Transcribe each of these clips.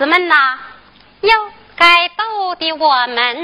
子们呐，又该逗的我们。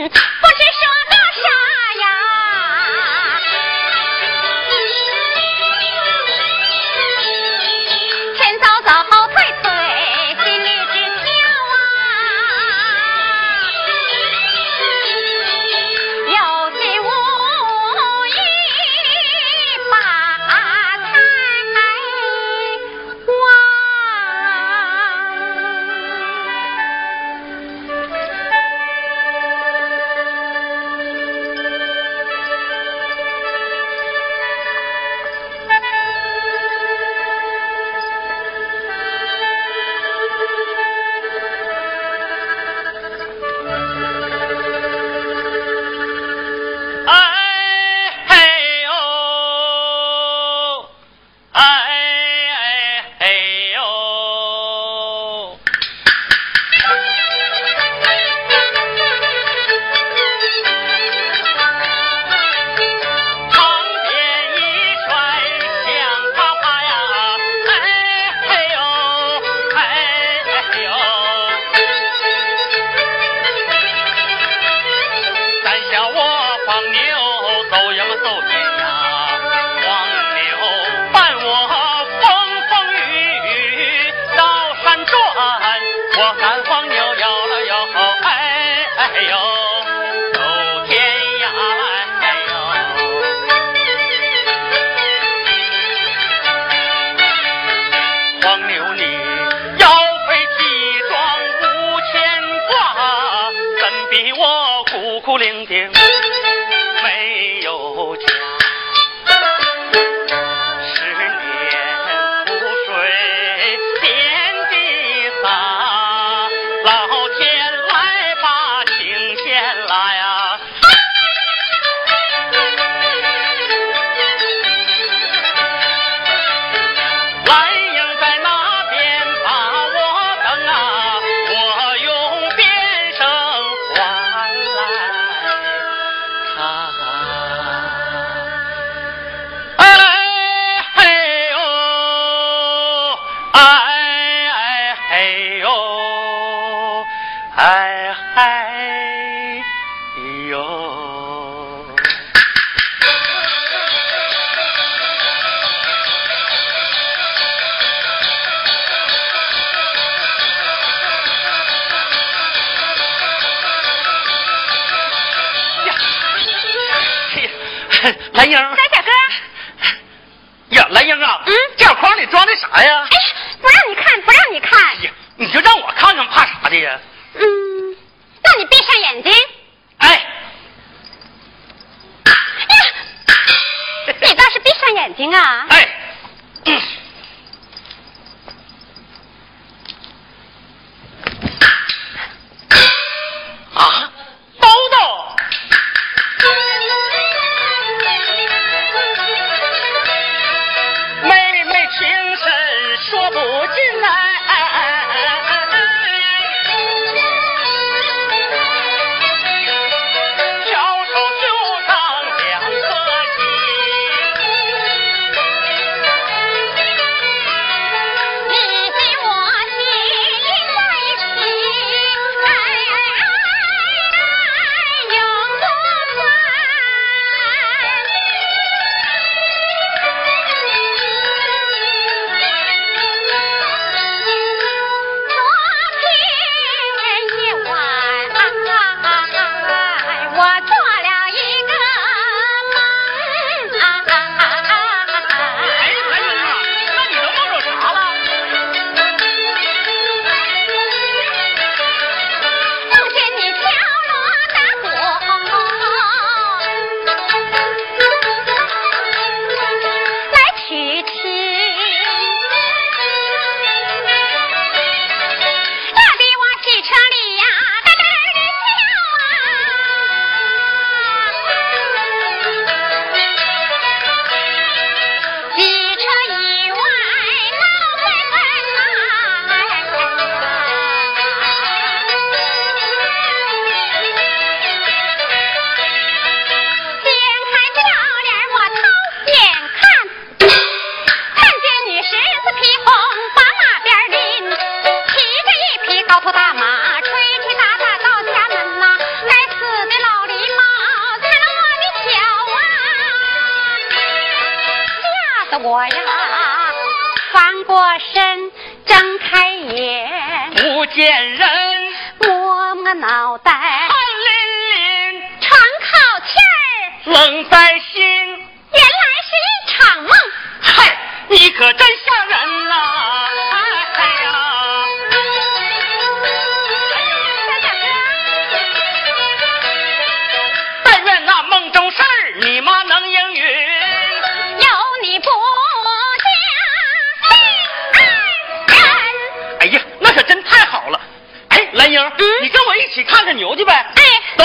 我呀，翻过身，睁开眼，不见人，摸摸脑袋，汗淋淋，喘口气儿，冷在你跟我一起看看牛去呗。哎，走。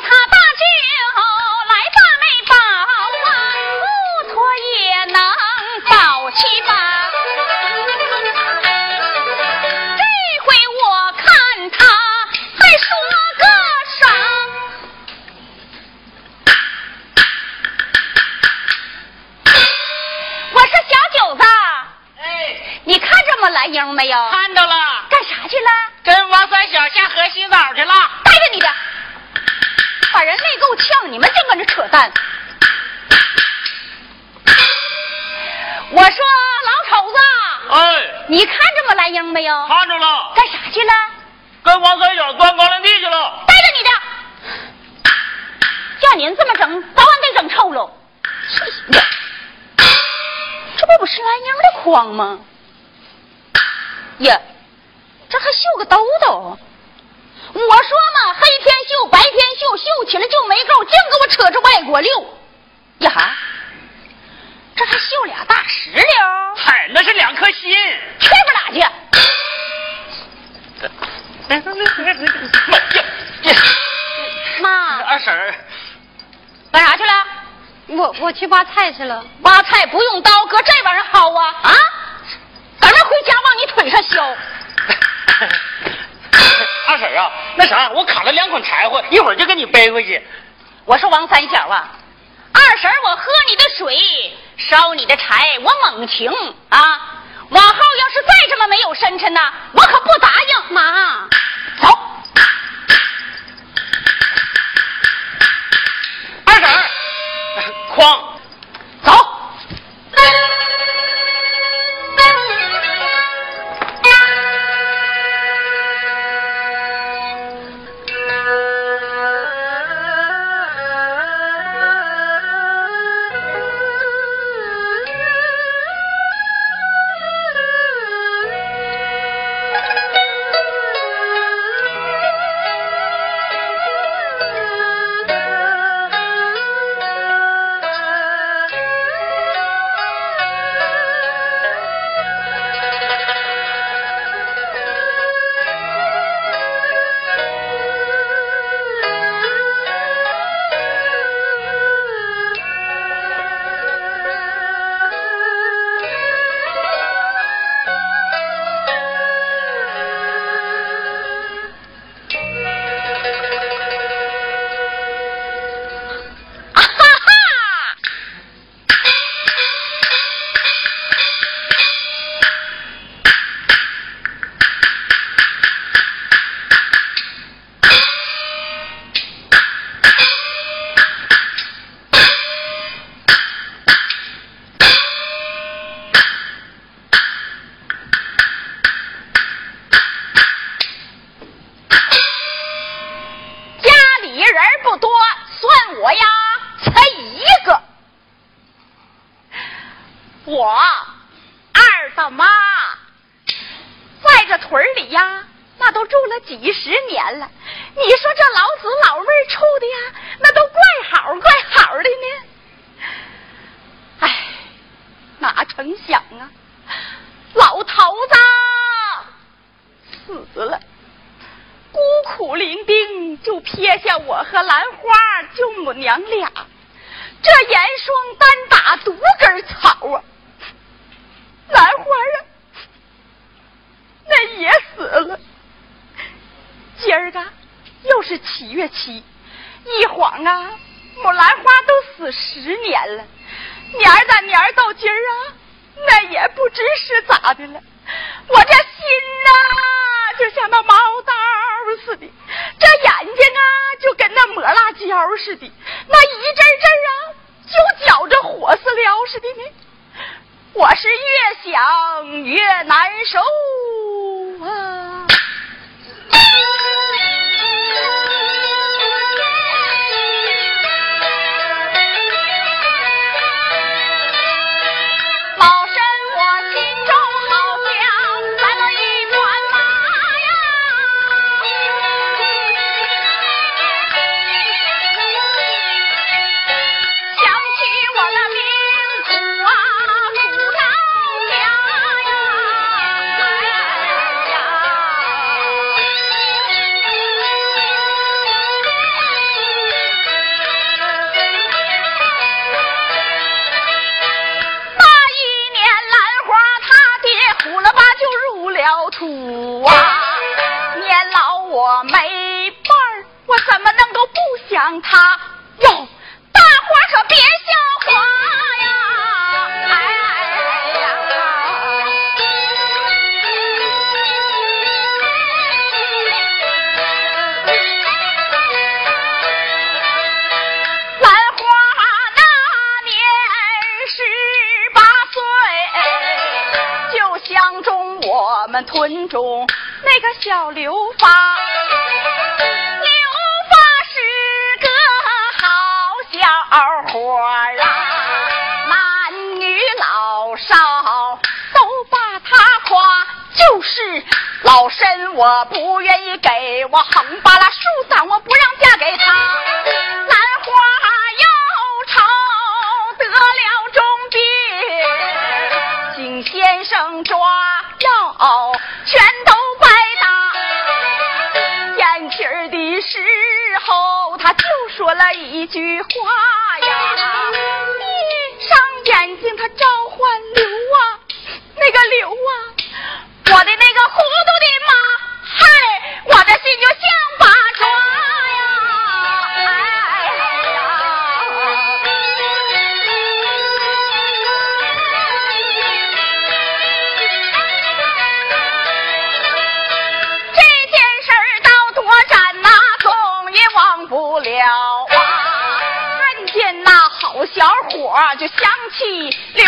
兰英的筐吗？呀，这还绣个兜兜！我说嘛，黑天绣，白天绣，绣起来就没够，净给我扯着外国溜。呀哈，这还绣俩大石榴？嗨，那是两颗心。去不哪去？妈，二婶儿，干啥去了？我我去挖菜去了。挖菜不用刀，搁这玩意儿薅啊啊！赶着回家往你腿上削。二婶啊，那啥，我砍了两捆柴火，一会儿就给你背回去。我说王三小啊，二婶我喝你的水，烧你的柴，我猛情啊！往后要是再这么没有深沉呐，我可不答应。妈，走。况小伙就想起刘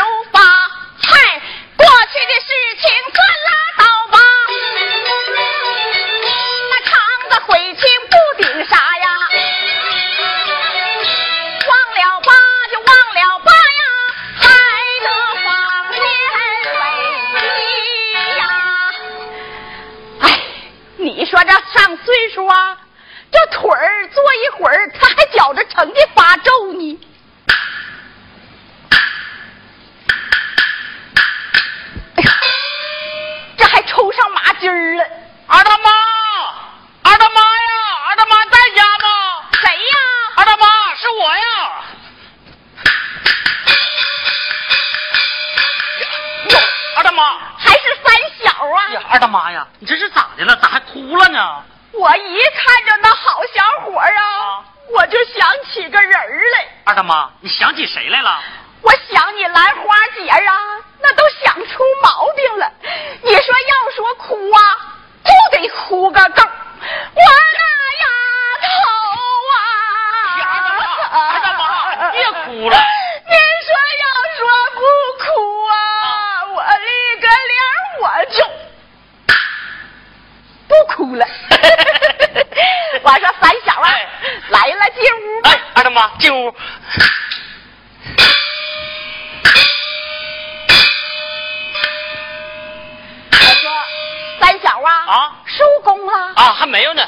啊，啊收工了，啊，还没有呢。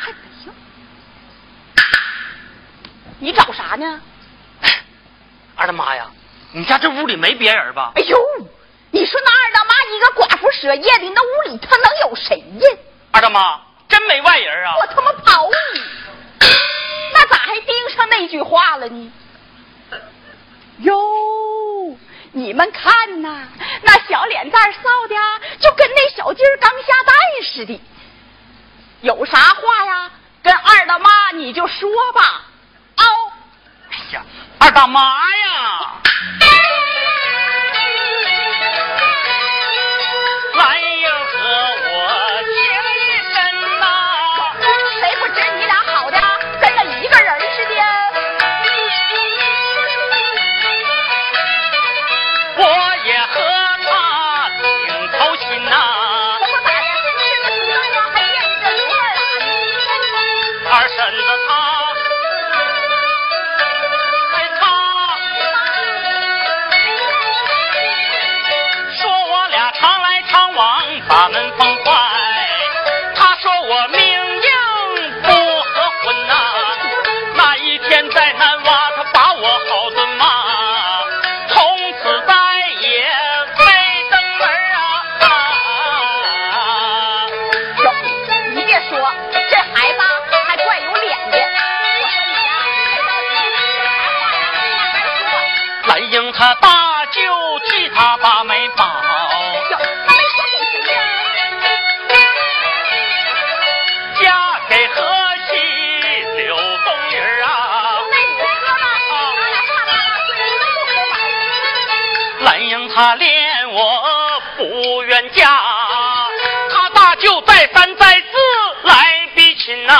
还没有。你找啥呢？二大妈呀，你家这屋里没别人吧？哎呦，你说那二大妈一个寡妇舍夜的，那屋里她能有谁呀？二大妈，真没外人啊？我他妈跑你！那咋还盯上那句话了呢？哟，你们看呐，那小脸蛋臊的啊，就跟那小鸡儿刚下蛋似的。有啥话呀，跟二大妈你就说吧。哦，哎呀，二大妈呀，来呀和我他怜我不愿嫁，他大舅再三再四来逼亲呐、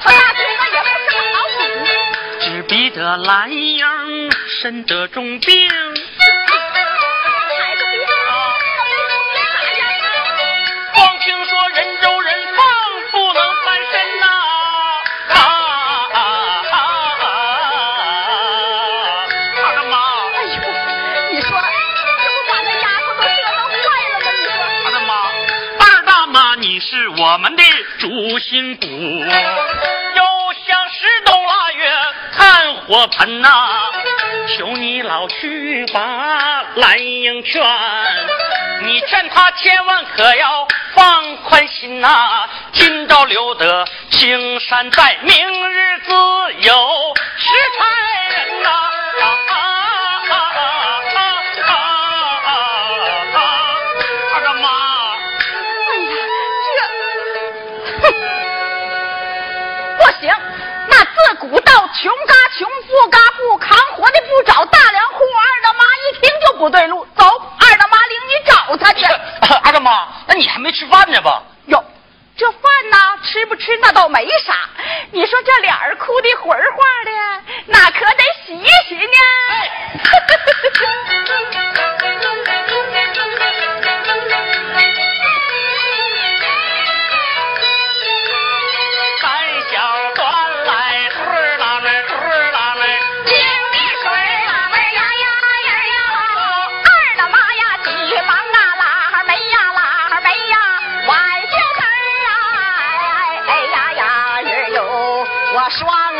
他大舅那也不是个好主，只逼得兰英身得重病，我们的主心骨，又像十冬腊月看火盆呐、求你老去把兰英劝，你劝他千万可要放宽心呐、今朝留得青山在，明日自有。穷，富嘎不，扛活的不找大粮户。二大妈一听就不对路，走，二大妈领你找他去。二大妈，那你还没吃饭呢吧？哟，这饭呢，吃不吃那倒没啥，你说这脸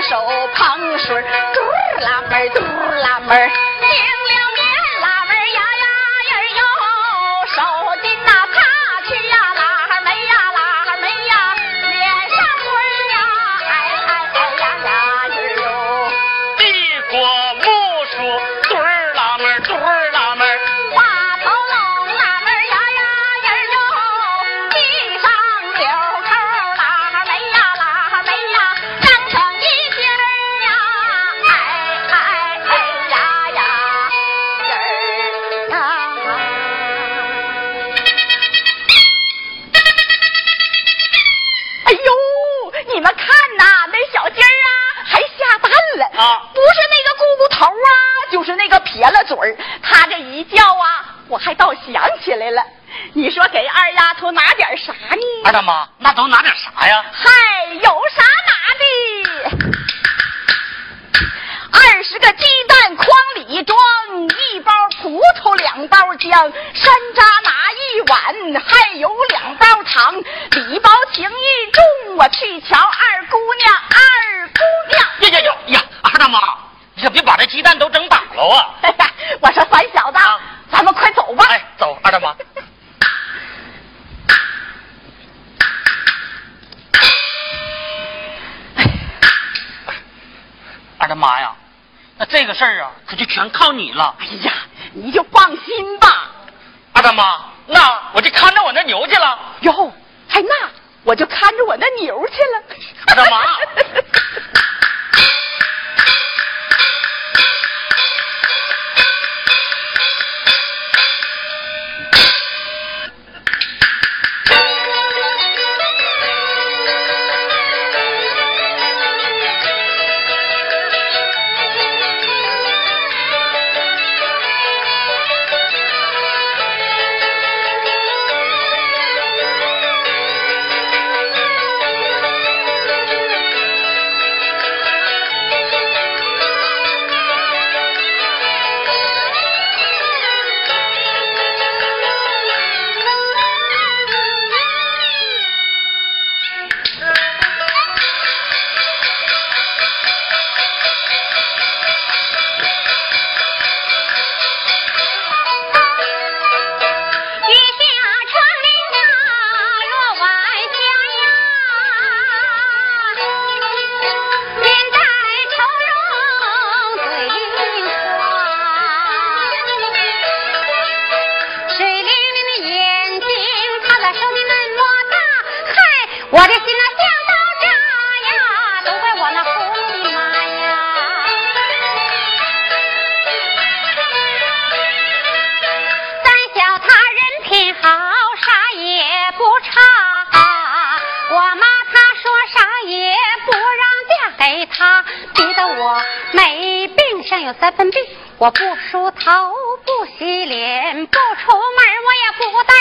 手捧水，嘟啦门，嘟啦门，明亮。呢？二大妈，那都拿点啥呀？那这个事儿啊可就全靠你了。哎呀你就放心吧。阿大妈那我就看着我那牛去了。哟还那我就看着我那牛去了。阿大妈洗脸不出门我也不带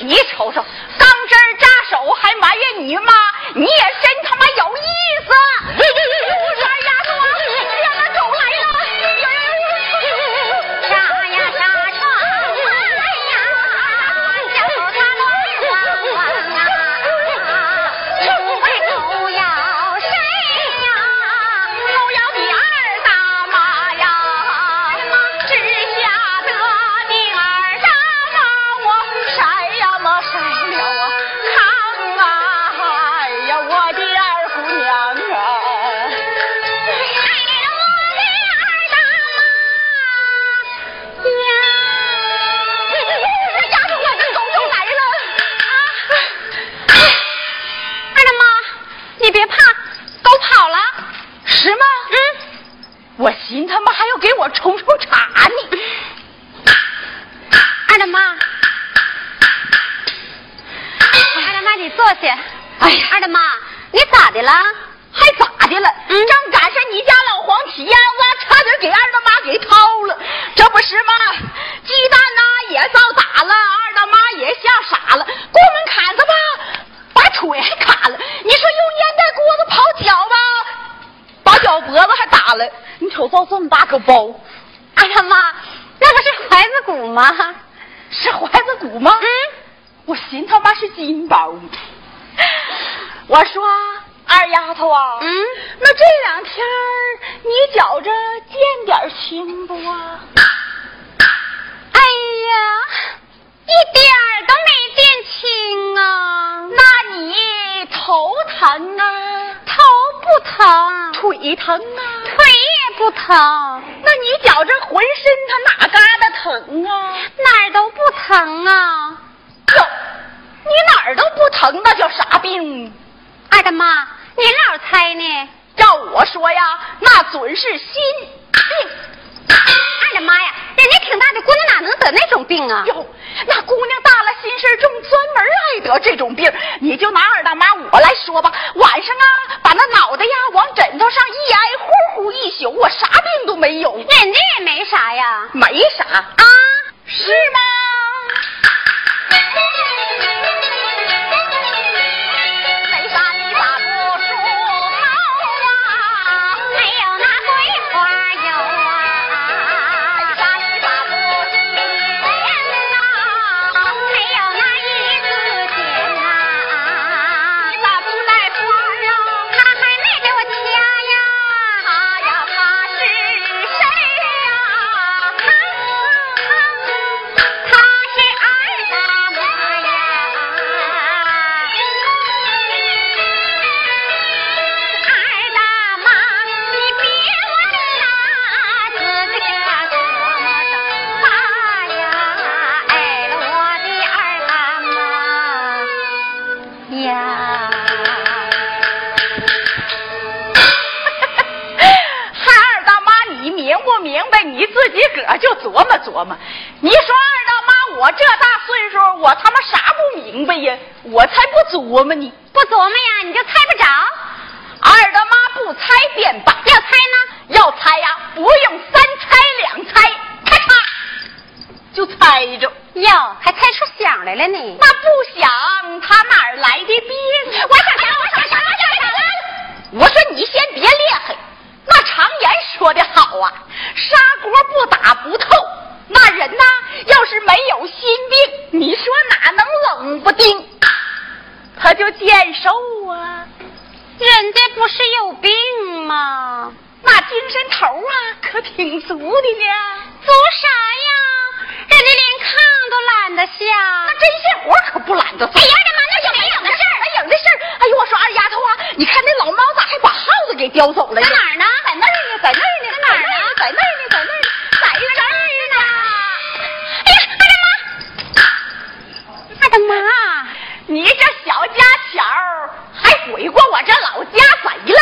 你瞅瞅钢针扎手还埋怨你妈你也真他妈有意思。冲冲茶呢，二大妈，二大妈你坐下。哎呀，二大妈你咋的了？头疼啊，头不疼，腿疼啊？腿也不疼，那你觉着浑身它哪嘎达疼啊？哪儿都不疼啊！哟，你哪儿都不疼，那叫啥病？二大妈，您老猜呢？照我说呀，那准是心病。二大妈呀，人家挺大的姑娘哪能得那种病啊？哟，那姑娘大了心事重，专门爱得这种病。你就拿二大妈我来说吧，晚上啊，把那脑袋呀往枕头上一挨，呼呼一宿，我啥病都没有，人家也没啥呀。没啥啊，是吗？自己个儿就琢磨琢磨。你说二大妈，我这大岁数，我他妈啥不明白呀？我才不琢磨呢。不琢磨呀，你就猜不着。二大妈不猜便罢，要猜呢，要猜呀，不用三猜两猜，咔嚓就猜着。哟，还猜出响来了呢。那不响他哪儿来的病？我想想，我想想。我说你先别厉害，那常言说的好啊，砂锅不打不透。那人呐，要是没有心病，你说哪能冷不丁？他就见瘦啊，人家不是有病吗？那精神头啊，可挺足的呢。足啥呀？人家连炕都懒得下。那针线活可不懒得做。哎呀，这妈那就没有的事儿。没影的事儿。哎呦，我说二丫头啊，你看那老猫咋还把耗子给叼走了呢？在哪儿呢在那儿呢，在那儿呢，在哪儿呢在那儿呢，在那儿呢，在这儿呢。哎呀，二大妈，二大妈，你这小家巧儿还鬼过我这老家贼了。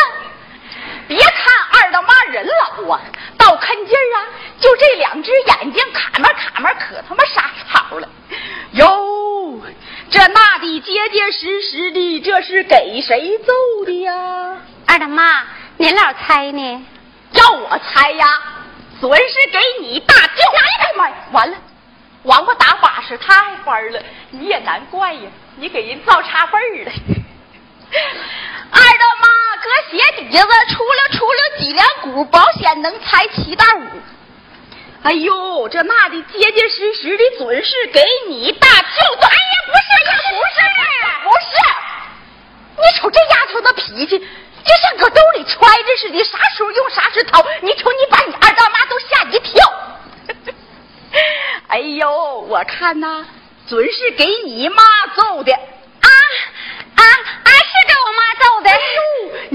别看二大妈人老啊，到看劲儿啊，就这两只眼睛卡门卡门，可他妈傻草了。哟，这那的结结实实的，这是给谁揍的呀？二大妈，您老猜呢？要我猜呀，准是给你大舅。哎呀妈呀，完了，王八打把式太翻了，你也难怪呀，你给人造差辈儿了。二大妈搁鞋底子出溜出溜脊梁骨，保险能猜七大五。哎呦，这纳的结结实实的，准是给你大舅子。哎呀，不是呀，不是，不是。你瞅这丫头那脾气，就像搁兜里揣着似的，啥时候用啥时掏。你瞅你把你二大妈都吓一跳。哎呦，我看呐，准是给你妈揍的啊啊啊！是给我妈揍的。哎呦，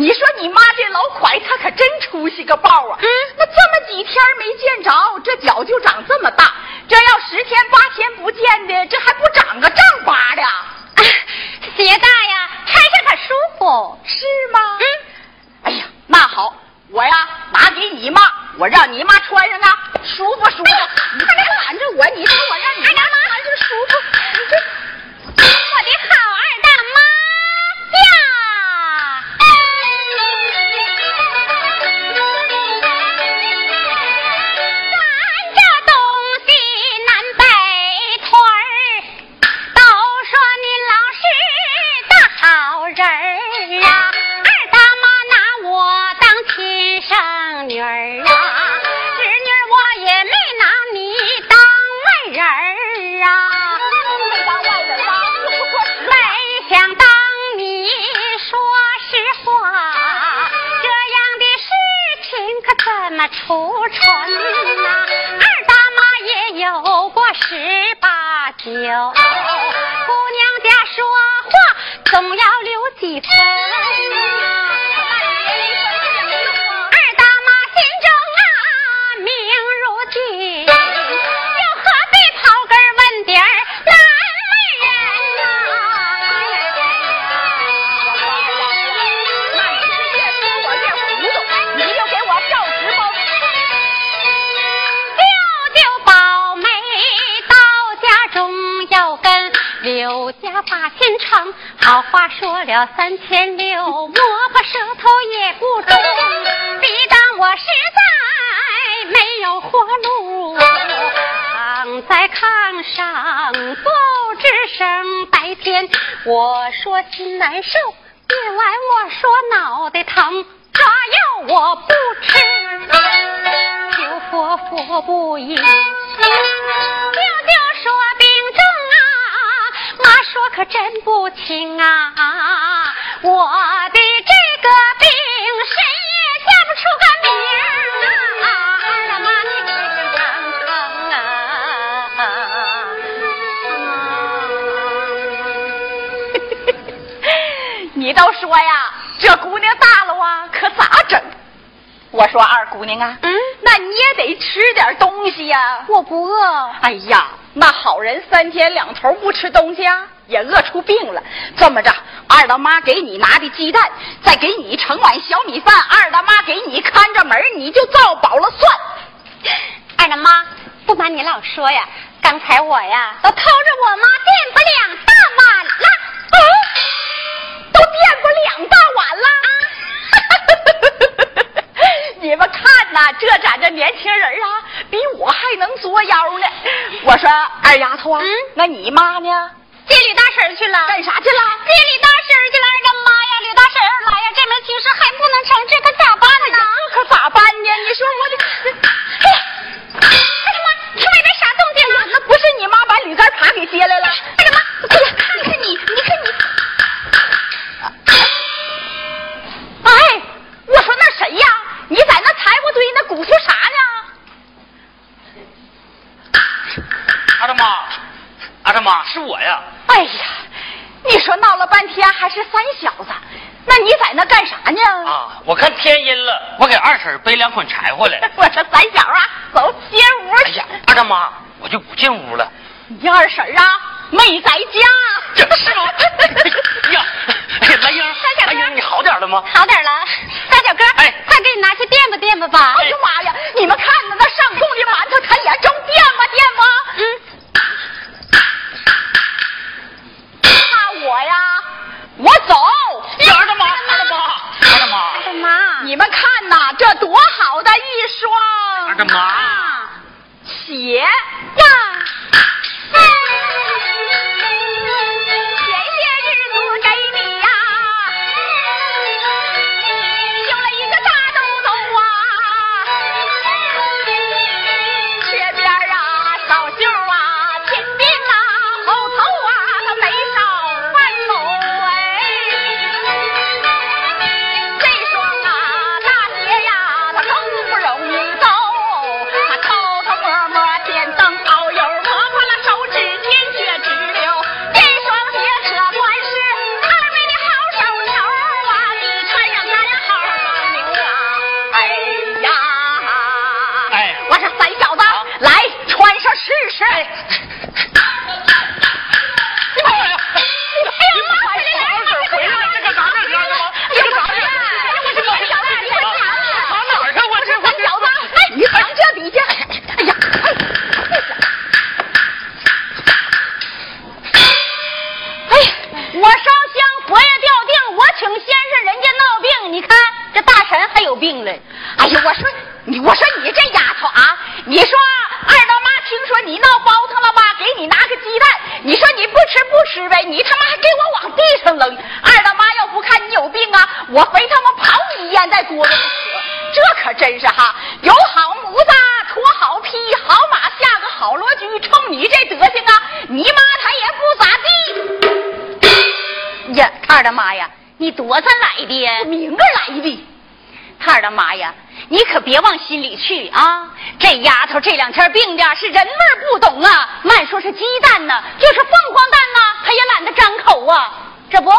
你说你妈这老蒯，她可真出息个爆啊！嗯那这么几天没见着，这脚就长这么大。这要十天八天不见的，这还不长个丈八的？鞋大呀，穿上可舒服。是吗？嗯。哎呀，那好，我呀拿给你妈，我让你妈穿刘家把亲成，好话说了三千六，摸破舌头也不中，必当我实在没有活路。躺在炕上不吱声，白天我说心难受，夜晚我说脑袋疼，抓药我不吃。求佛佛不应，说可真不轻啊，我的这个病谁也叫不出个名儿啊，二大妈你快声长啊。你倒说呀，这姑娘大了啊，可咋整？我说二姑娘啊，嗯那你也得吃点东西呀。我不饿，哎呀，那好人三天两头不吃东西啊，也饿出病了。这么着，二大妈给你拿的鸡蛋，再给你盛碗小米饭，二大妈给你看着门，你就造饱了算。二大妈，不瞒你老说呀，刚才我呀都偷着我妈垫不两大碗了。啊，都垫过两大碗了。你们看呐，这咱这年轻人啊，比我还能作妖呢。我说二丫头啊，嗯那你妈呢？接李大婶儿去了，干啥去了？接李大婶儿去了。二大妈呀，李大婶儿来呀，这门亲事还不能成，这可咋办呢？这可咋办呢？你说我这，哎呀，二大妈，听外边啥动静啊？那不是你妈把铝杆耙给接来了你看你，你看你，哎，我说那谁呀？你在那柴火堆那鼓捣啥呢？二大妈，二大妈是我呀。哎呀，你说闹了半天还是三小子，那你在那干啥呢？啊，我看天阴了，我给二婶背两捆柴火来。是人味不懂啊，慢说是鸡蛋呢，就是凤凰蛋呢，他也懒得张口啊。这不，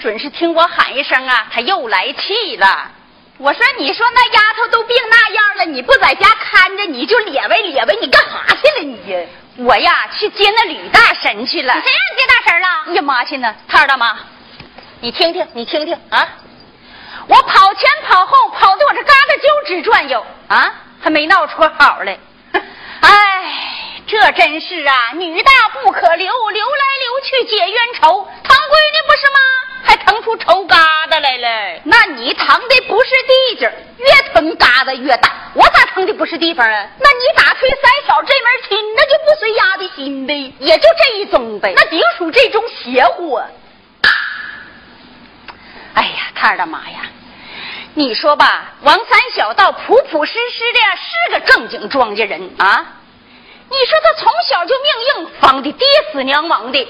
准是听我喊一声啊，他又来气了。我说，你说那丫头都病那样了，你不在家看着，你就咧歪咧歪，你干啥去了你呀？我呀，去接那吕大神去了。谁让你接大神了？哎呀妈去呢，二大妈，你听听，你听听啊！我跑前跑后跑的我这疙瘩就直转悠啊，还没闹出好来。哎，这真是啊，女大不可留，留来留去解冤仇。堂闺女不是吗？还腾出仇疙瘩来了？那你腾的不是地界越腾疙瘩越大。我咋腾的不是地方啊？那你打推三小这门亲，那就不随丫的心呗，也就这一宗呗。那顶属这宗邪乎啊。哎呀，他的妈呀！你说吧，王三小倒朴朴实实的，是个正经庄稼人啊。你说他从小就命硬，方的爹死娘亡的。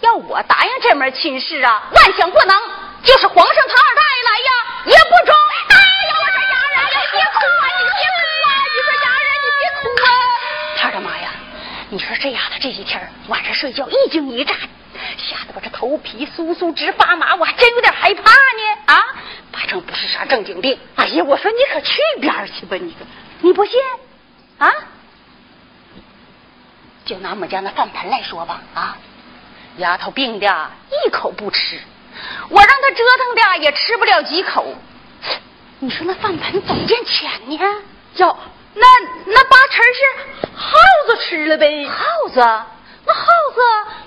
要我答应这门亲事啊，万想不能。就是皇上他二大爷来呀，也不中。哎呀，我说丫人，你别哭啊，你别哭啊！你说丫人，你别哭啊！他的妈呀！你说这丫头这几天晚上睡觉一惊一乍，吓得我这头皮酥酥直发麻，我还真有点害怕呢啊！反正不是啥正经病。哎呀，我说你可去边去吧，你你不信啊？就拿我们家那饭盆来说吧，啊，丫头病的一口不吃，我让她折腾的也吃不了几口。你说那饭盆怎么见钱呢？哟，那那八成是耗子吃了呗？耗子？那耗子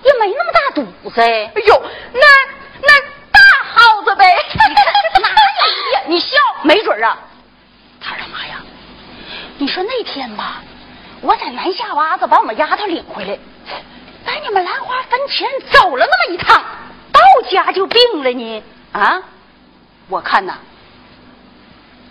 也没那么大肚子。哎呦，那那大耗子呗？哪有呀？你笑，没准啊。他说妈呀！你说那天吧，我在南下洼子把我们丫头领回来，在你们兰花坟前走了那么一趟，到家就病了呢。啊，我看呐，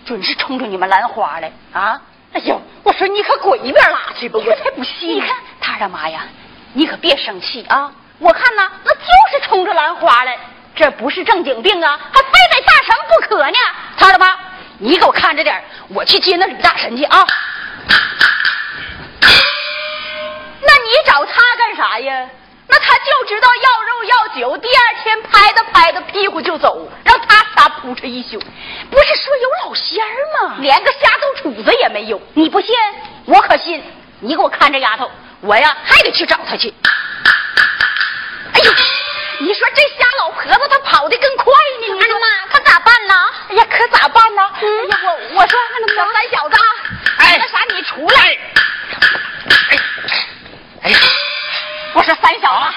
准是冲着你们兰花来啊！哎呦，我说你可滚一边拉去吧，我才不信！你看他的妈呀，你可别生气啊！我看呐，那就是冲着兰花来，这不是正经病啊，还非得大神不可呢！他的妈，你给我看着点，我去接那吕大神去啊！那你找他干啥呀？那他就知道要肉要酒，第二天拍他拍他屁股就走，让他仨扑哧一宿。不是说有老仙儿吗？连个瞎豆杵子也没有。你不信，我可信。你给我看着丫头，我呀还得去找他去。哎呦，你说这瞎老婆子她跑得更快呢。哎呀妈，可咋办呢？哎呀，可咋办呢？嗯哎呀，我我说小三小子，哎那啥，你出来。哎呀，我说三小子，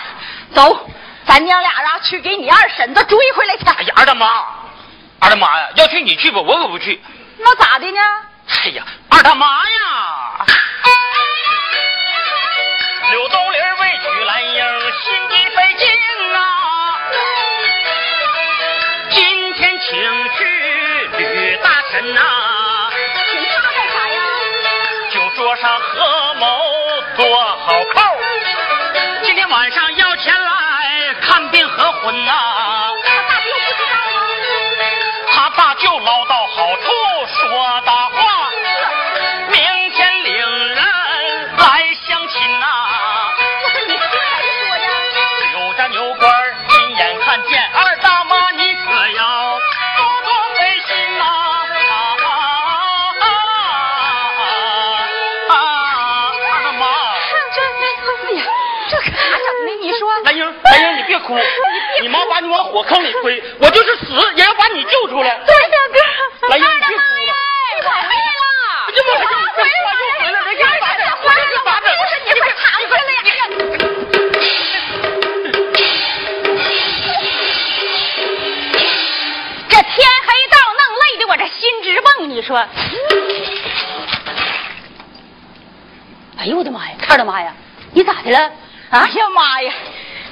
走，咱娘俩啊去给你二婶子追回来去。哎呀，二大妈，二大妈呀，要去你去吧，我可不去。那咋的呢？哎呀，二大妈呀！柳东林为娶兰英，心急费劲啊。今天请去吕大神呐、请上合谋做好扣，今天晚上要前来看病和婚呐、把你往火坑里推，我就是死也要把你救出来。对呀，哥。兰英，你别哭了。我回来了。哎呀妈呀！回来了，又回来了，回来了，回来了！咋整？不是你快躺回来呀！这天黑道弄累的我这心直蹦，你说？哎呦我的妈呀！二的妈呀，你咋的了？啊？哎呀妈呀！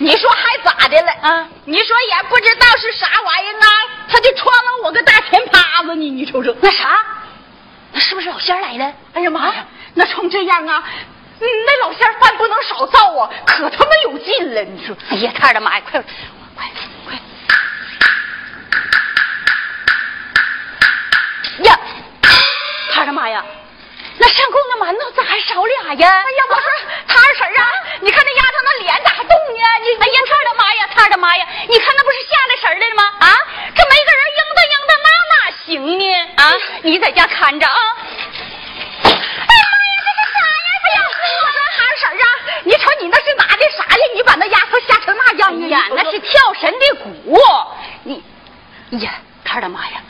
你说还咋的了？啊？你说也不知道是啥玩意儿啊，他就穿了我个大前趴子呢！你瞅瞅，那啥，那是不是老仙来了。哎呀妈呀，那冲这样啊，嗯那老仙儿饭不能少造啊，可他妈有劲了，你说？哎呀，他的妈呀，快快快！呀，他的妈呀！那上供的馒头咋还少俩呀？哎呀，我说他二婶啊，你看那丫头那脸动呢？你哎呀，他的妈呀，他的妈呀！你看那不是下来神来了吗？啊，这没个人应的应的，那哪行呢？啊，你在家看着啊。哎呀妈呀，这是啥呀？哎呀，我说韩婶啊，你瞅你那是拿的啥呀？你把那丫头吓成那样啊？呀，那是跳神的鼓。你，呀，他的妈呀！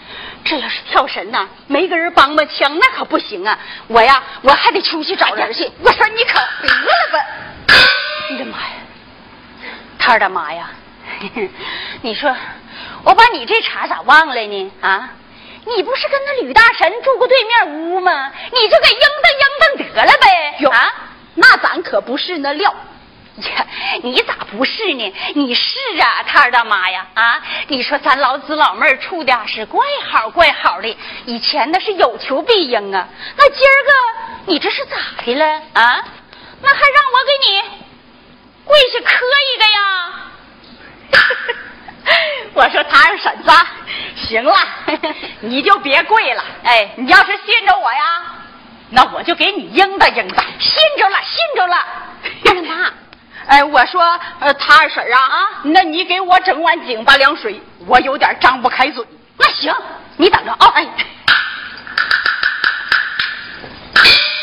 这要是跳神呐，没个人帮帮腔，那可不行啊！我呀，我还得出去找人去。我说你可得了吧！你的妈呀！他的妈呀！你说我把你这茬咋忘了呢？啊，你不是跟那吕大神住过对面屋吗？你就给应当应当得了呗！哟啊，那咱可不是那料。呀，你咋不是呢？你是啊，他儿大妈呀！啊，你说咱老子老妹儿处的是怪好怪好的，以前那是有求必应啊。那今儿个你这是咋的了啊？那还让我给你跪下磕一个呀？我说他二婶子，行了，你就别跪了。哎，你要是信着我呀，那我就给你应答应答。信着了，信着了。二妈。哎，我说，呃，他二婶啊啊，那你给我整碗井巴凉水，我有点张不开嘴。那行，你等着啊、哦。哎，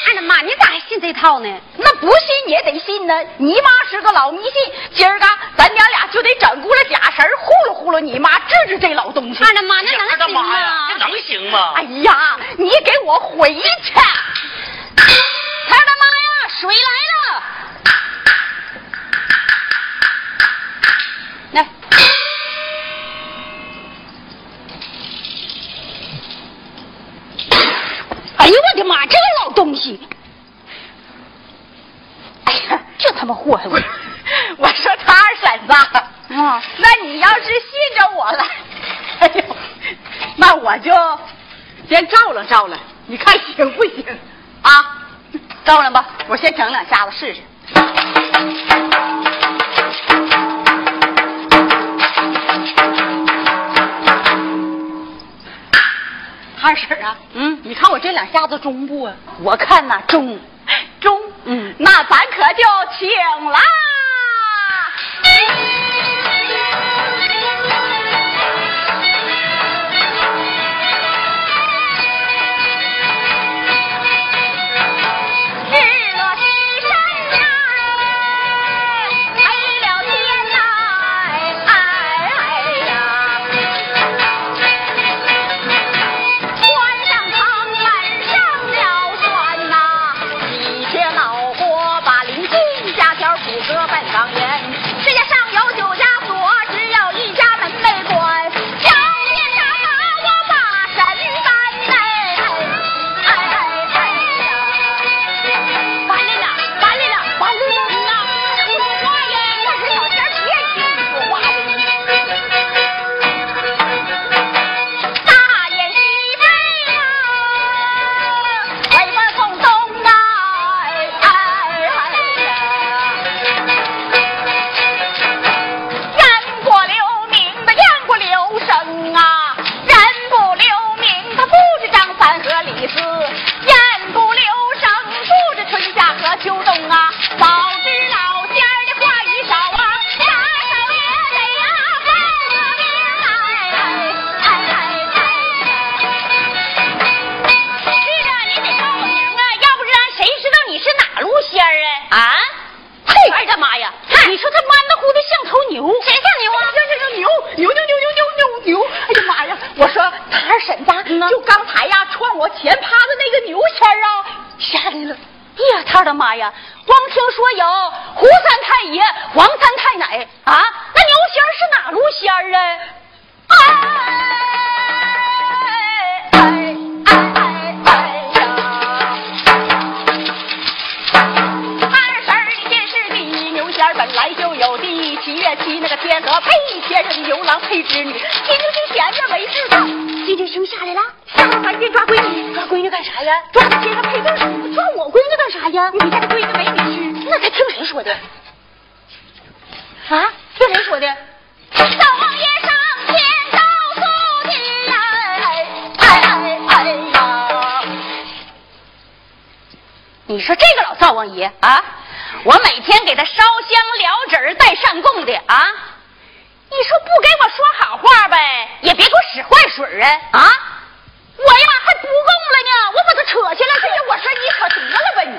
二妈，你咋还信这套呢？那不信也得信呢。你妈是个老迷信，今儿个咱娘俩就得整咕了假神糊弄糊弄你妈，治治这老东西。二的妈，那能行妈呀，吗？这能行吗？哎呀，你给我回去！他的妈呀，水来了！来，哎呦我的妈，这个老东西！这他妈祸害我！我说他二婶子，啊，那你要是信着我了，哎呦，那我就先照了照了，你看行不行？啊，照了吧，我先整两下子试试。二婶啊，嗯，你看我这两下子中不啊？我看呐中，中，嗯那咱可就请啦。王爷啊，我每天给他烧香燎纸儿带上供的啊，你说不给我说好话呗，也别给我使坏水儿啊啊！我呀还不供了呢，我把他扯下来。哎呀，我说你可得了吧你，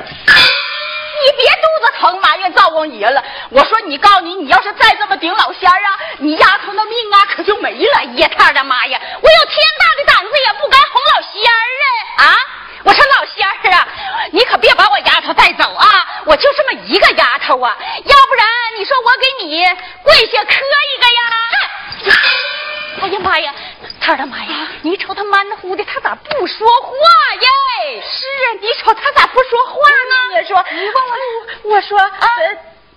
你别肚子疼埋怨灶王爷了。我说你告诉你，你要是再这么顶老仙儿啊，你丫头那命啊可就没了。爷他的妈呀，我有天大的胆子也不敢哄老仙儿啊啊！我说老仙儿啊，你可别把我丫头带走啊！我就这么一个丫头啊，要不然你说我给你跪下磕一个呀？哎呀妈呀，他的妈呀！你瞅他蛮乎的，他咋不说话耶？是啊，你瞅他咋不说话呢？你说，你问我，我说啊，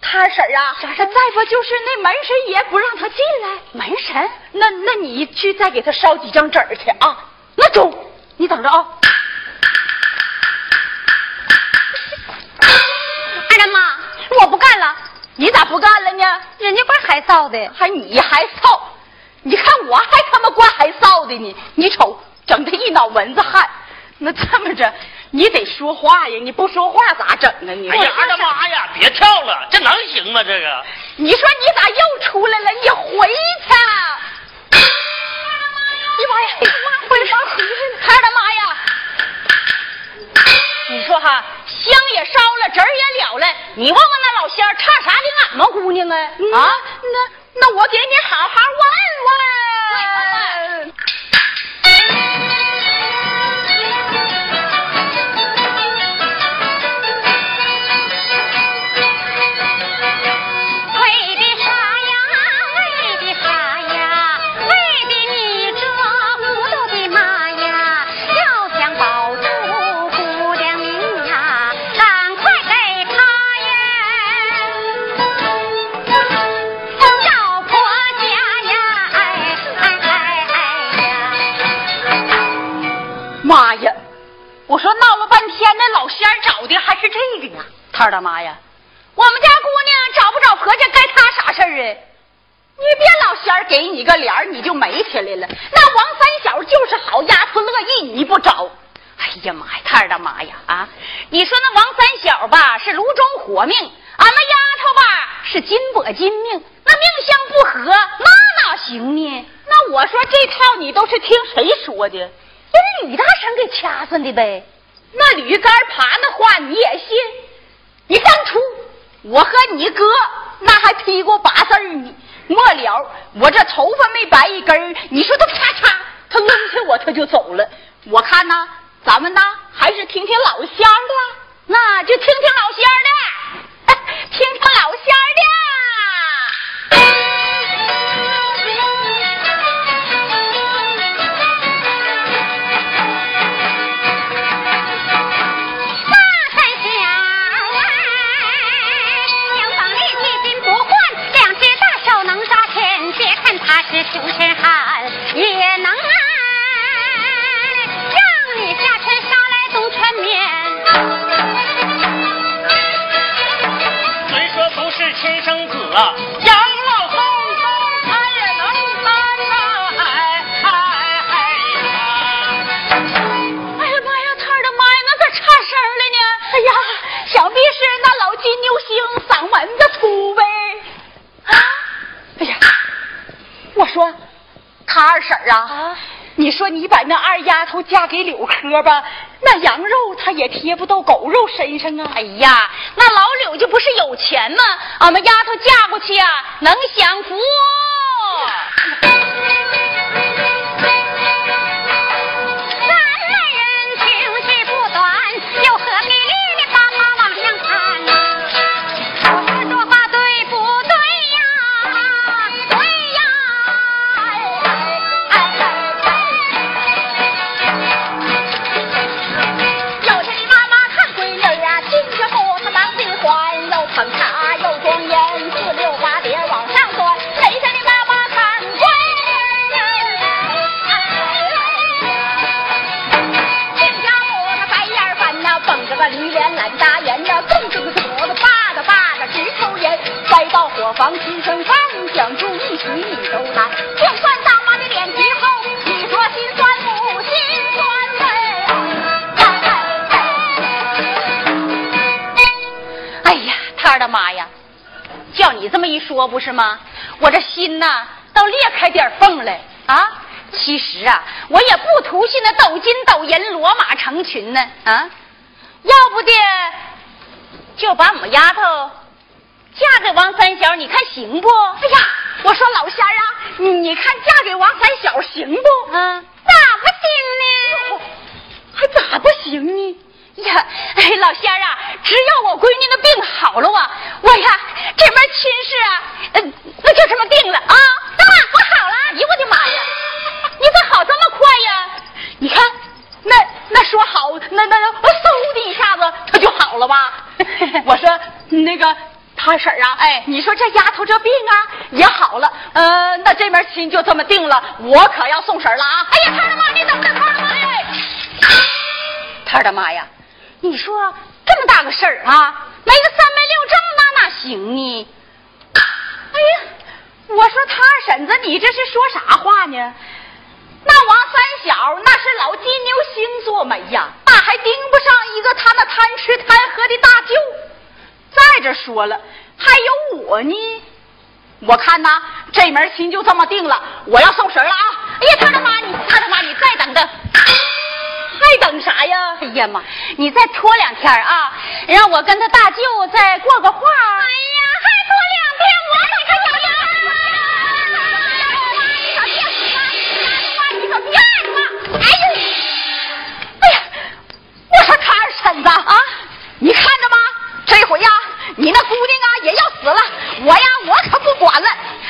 他婶儿啊，再不就是那门神爷不让他进来。门神？那那你去再给他烧几张纸去啊？那中，你等着啊！二大妈，我不干了，你咋不干了呢？人家怪害臊的，还你还臊？你看我还他妈怪还臊的呢！你瞅，整的一脑蚊子汗。那这么着，你得说话呀！你不说话咋整啊？你哎呀，二大妈呀，别跳了，这能行吗？这个，你说你咋又出来了？你回去！哎呀妈呀！妈回妈回来！孩儿的妈呀！你说哈，香也烧了，纸儿也了了，你问问那老仙儿，差啥给俺们姑娘啊？啊，那那我给你好好问问。谁说的？人吕大婶给掐死的呗。那驴肝爬那话你也信？你当初我和你哥那还批过八字儿呢，末了我这头发没白一根儿，你说他啪嚓，他扔下我他就走了。我看呐，咱们呐还是听听老仙儿的，那就听听老仙儿的，听听老仙儿的。看他是穷身汉，也能耐让你下村杀来东川面。虽说不是亲生子啊，丫头嫁给柳科吧，那羊肉他也贴不到狗肉身上啊。哎呀，那老柳就不是有钱吗？俺们丫头嫁过去啊，能享福。哦我方亲生方向，主你许你都难。就算大妈的脸皮厚，你说心酸不心酸？哎呀，他的妈呀！叫你这么一说，不是吗？我这心呐，倒裂开点缝来啊！其实啊，我也不图信那斗金斗银、骡马成群呢啊！要不的，就把我们丫头嫁给王三小，你看行不？哎呀，我说老仙儿啊，你你看嫁给王三小行不？嗯，咋不行呢？还咋不行呢？呀，哎，老仙儿啊，只要我闺女的病好了啊，我呀这门亲事啊，嗯，那就这么定了啊！咋不好了？哎呦我的妈呀！你咋好这么快呀？你看，那那说好，那那嗖的一下子，他就好了吧？我说那个他婶儿啊，哎，你说这丫头这病啊也好了，呃，那这门亲就这么定了，我可要送婶儿了啊！哎呀，他的妈，你等等，他的妈呀！他的妈呀！你说这么大个事儿啊，没个三媒六证那哪行呢？哎呀，我说他二婶子，你这是说啥话呢？那王三小那是老金牛星座媒呀，那还盯不上一个他那贪吃贪喝的大舅。再者说了，还有我呢。我看呐，这门亲就这么定了，我要送神了啊！哎呀，他的妈，你他的妈，你再等等。还等啥呀？哎呀妈，你再拖两天啊，让我跟他大舅再过个话。哎呀，还拖两天，我等他有呀！你可别挨骂！哎呀，哎呀，我说他二婶子啊，你看着吗？这回呀，你那姑娘啊也要死了，我呀我可不管了。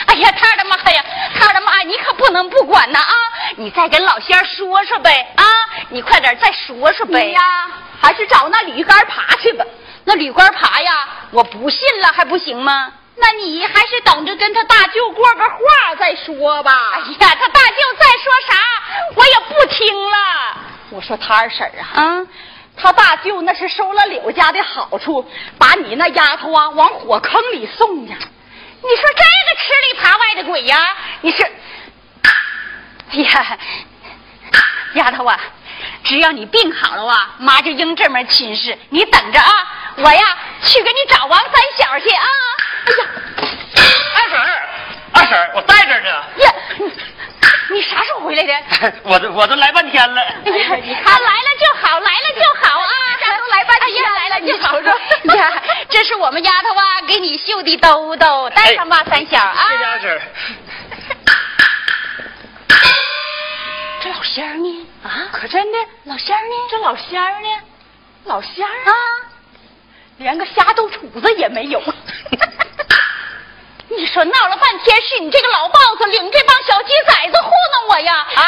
哎呀，他的妈呀，他的妈，你可不能不管呐啊！你再跟老仙说说呗啊！你快点再说说呗。你呀，还是找那铝杆爬去吧。那铝杆爬呀，我不信了还不行吗？那你还是等着跟他大舅过个话再说吧。哎呀，他大舅再说啥，我也不听了。我说他二婶啊，嗯，他大舅那是收了柳家的好处，把你那丫头啊往火坑里送呀。你说这个吃里扒外的鬼呀，你是？哎呀，丫头啊，只要你病好了啊，妈就应这门亲事。你等着啊，我呀去给你找王三小去啊。哎呀，二婶儿，二婶儿，我在这儿呢。呀，你你啥时候回来的？我都我都来半天了。哎呀，你看来了就好，来了就好啊！家都来半天了，来了你瞅瞅呀，这是我们丫头啊，给你绣的兜兜，带上吧，三小啊。这老仙儿呢？啊，可真的，老仙儿呢？这老仙儿呢？老仙儿啊，连个瞎豆杵子也没有。你说闹了半天是你这个老豹子领这帮小鸡崽子糊弄我呀？啊！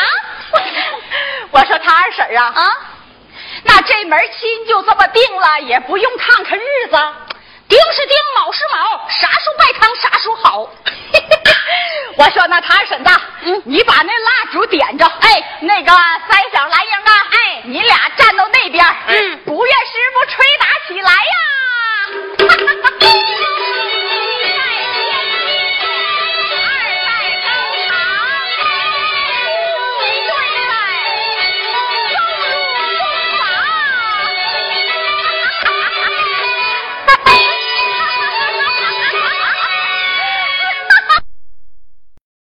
我说他二婶啊啊，那这门亲就这么定了，也不用看看日子，丁是丁，卯是卯，啥时候拜堂啥时候好。我说那他二婶子，嗯，你把那蜡烛点着，哎，那个三小蓝英啊，哎，你俩站到那边，嗯，不愿师傅吹打起来呀。